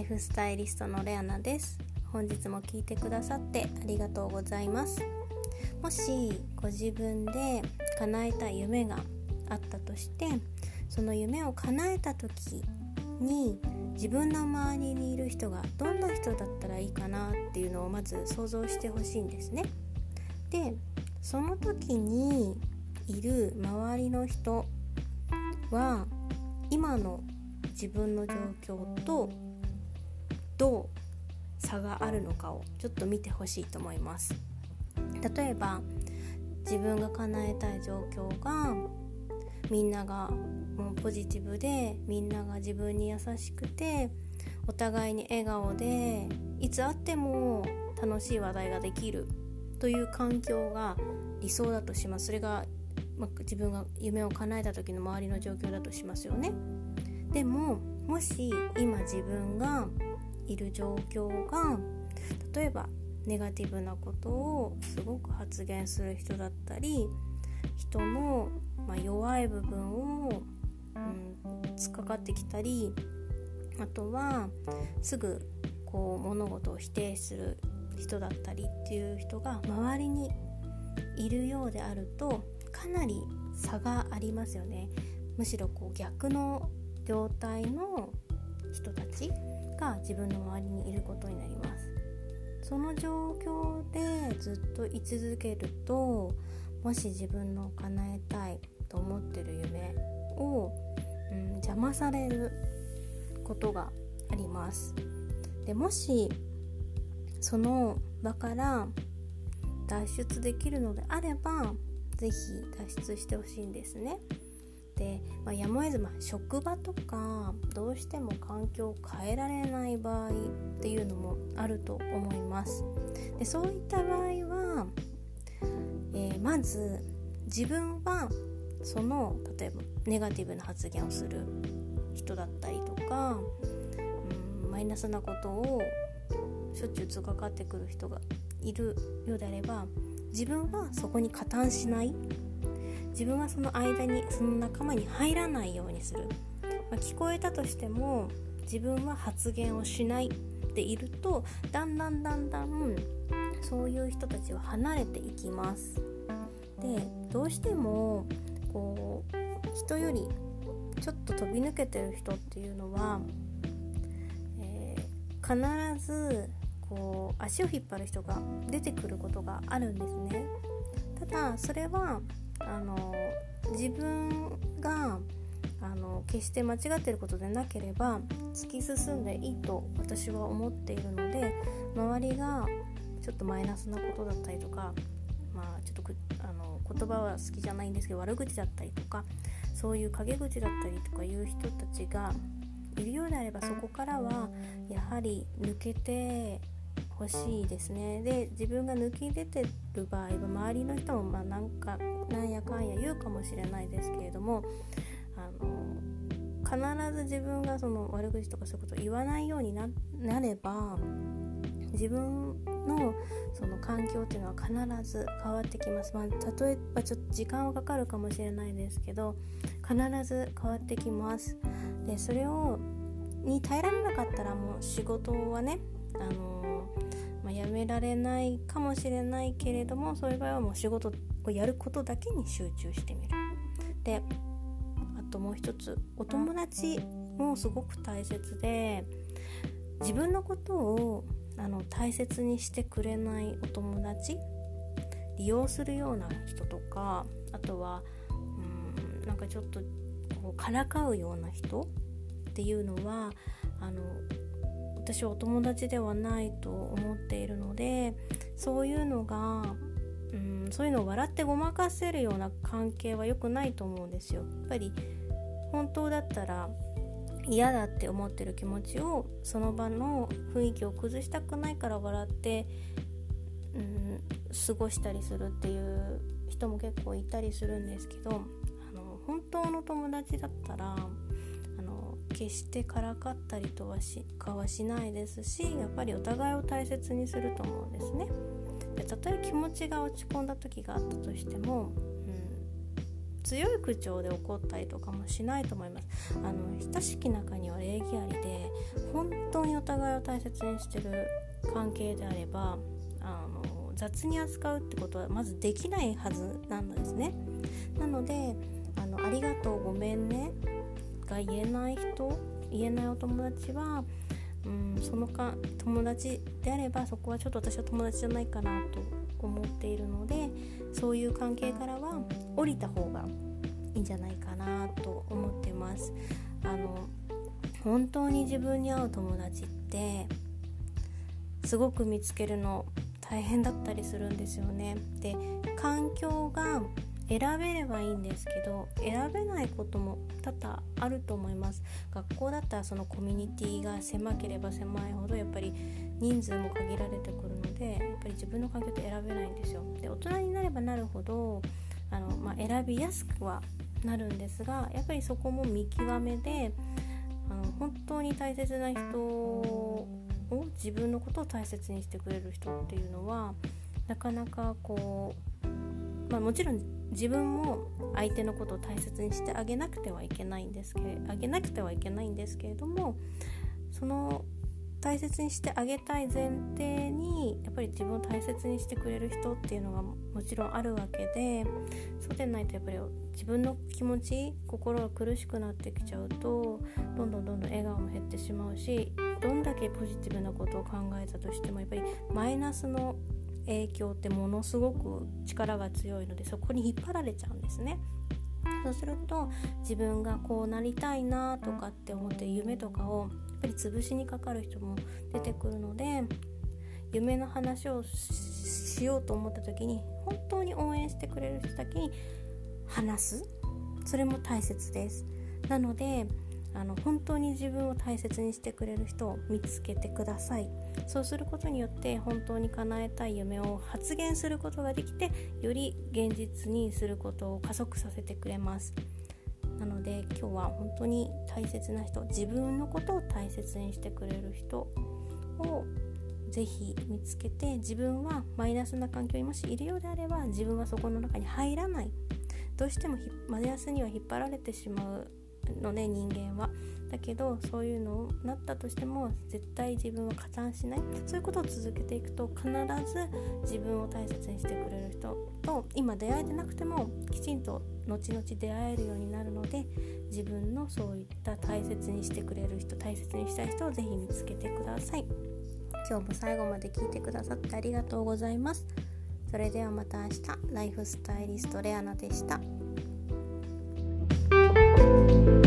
イフスタイリストのレアナです。本日も聞いてくださってありがとうございます。もしご自分で叶えた夢があったとしてその夢を叶えた時に自分の周りにいる人がどんな人だったらいいかなっていうのをまず想像してほしいんですね。でその時にいる周りの人は今の自分の状況とどう差があるのかをちょっと見てほしいと思います。例えば自分が叶えたい状況がみんながもうポジティブでみんなが自分に優しくてお互いに笑顔でいつ会っても楽しい話題ができるという環境が理想だとします。それが、ま自分が夢を叶えた時の周りの状況だとしますよね。でももし今自分がいる状況が例えばネガティブなことをすごく発言する人だったり人の、ま、弱い部分を、うん、突っかかってきたりあとはすぐこう物事を否定する人だったりっていう人が周りにいるようであるとかなり差がありますよね。むしろこう逆の状態の人たちが自分の周りにいることになりますその状況でずっと居続けるともし自分の叶えたいと思ってる夢を、うん、邪魔されることがありますでもしその場から脱出できるのであれば是非脱出してほしいんですね。で、まあ、やむを得ず、まあ、職場とかどうしても環境を変えられない場合っていうのもあると思います。でそういった場合は、えー、まず自分はその例えばネガティブな発言をする人だったりとか、うん、マイナスなことをしょっちゅうつかかってくる人がいるようであれば自分はそこに加担しない自分はその間にその仲間に入らないようにする、まあ、聞こえたとしても自分は発言をしないでいるとだんだんだんだんそういう人たちは離れていきます。でどうしてもこう人よりちょっと飛び抜けてる人っていうのは、えー、必ずこう足を引っ張る人が出てくることがあるんですね。ただそれはあの自分があの決して間違ってることでなければ突き進んでいいと私は思っているので周りがちょっとマイナスなことだったりとかまあちょっとあの言葉は好きじゃないんですけど悪口だったりとかそういう陰口だったりとかいう人たちがいるようであればそこからはやはり抜けてほしいですね。で自分が抜き出てる場合は周りの人もまあなんかなんやかんや言うかもしれないですけれどもあの必ず自分がその悪口とかそういうことを言わないようになれば自分のその環境っていうのは必ず変わってきます、まあ、例えばちょっと時間はかかるかもしれないですけど必ず変わってきます。でそれをに耐えられなかったらもう仕事はねあのまあ、やめられないかもしれないけれどもそういう場合はもう仕事をやることだけに集中してみる。であともう一つお友達もすごく大切で自分のことをあの大切にしてくれないお友達利用するような人とかあとはうんなんかちょっとこうからかうような人っていうのはあの私はお友達ではないと思っているのでそういうのがそういうのを笑ってごまかせるような関係は良くないと思うんですよ。やっぱり本当だったら嫌だって思ってる気持ちをその場の雰囲気を崩したくないから笑って、うん、過ごしたりするっていう人も結構いたりするんですけどあの本当の友達だったらあの決してからかったりとはしかはしないですしやっぱりお互いを大切にすると思うんですね。たとえ気持ちが落ち込んだ時があったとしても、うん、強い口調で怒ったりとかもしないと思います。あの親しき中には礼儀ありで本当にお互いを大切にしてる関係であればあの雑に扱うってことはまずできないはずなんですね。なのであのありがとうごめんねが言えない人言えないお友達はうんそのか友達であればそこはちょっと私は友達じゃないかなと思っているのでそういう関係からは降りた方がいいんじゃないかなと思ってます。あの本当に自分に合う友達ってすごく見つけるの大変だったりするんですよね。で環境が選べればいいんですけど選べないことも多々あると思います。学校だったらそのコミュニティが狭ければ狭いほどやっぱり人数も限られてくるのでやっぱり自分の環境って選べないんですよ。で大人になればなるほどあの、まあ、選びやすくはなるんですがやっぱりそこも見極めであの本当に大切な人を自分のことを大切にしてくれる人っていうのはなかなかこう、まあ、もちろん自分も相手のことを大切にしてあげなくてはいけないんですけれあげなくてはいけないんですけれどもその大切にしてあげたい前提にやっぱり自分を大切にしてくれる人っていうのがもちろんあるわけでそうでないとやっぱり自分の気持ち心が苦しくなってきちゃうとどんどんどんどん笑顔も減ってしまうしどんだけポジティブなことを考えたとしてもやっぱりマイナスの影響ってものすごく力が強いのでそこに引っ張られちゃうんですね。そうすると自分がこうなりたいなとかって思って夢とかをやっぱり潰しにかかる人も出てくるので夢の話をしようと思った時に本当に応援してくれる人だけに話すそれも大切ですなのであの本当に自分を大切にしてくれる人を見つけてください。そうすることによって本当に叶えたい夢を発現することができてより現実にすることを加速させてくれます。なので今日は本当に大切な人自分のことを大切にしてくれる人をぜひ見つけて自分はマイナスな環境にもしいるようであれば自分はそこの中に入らない。どうしてもマイナスには引っ張られてしまうのね人間は。だけどそういうのをなったとしても絶対自分は加担しない。そういうことを続けていくと必ず自分を大切にしてくれる人と今出会えてなくてもきちんと後々出会えるようになるので自分のそういった大切にしてくれる人大切にしたい人をぜひ見つけてください。今日も最後まで聞いてくださってありがとうございます。それではまた明日。ライフスタイリストレアナでした。Thank you.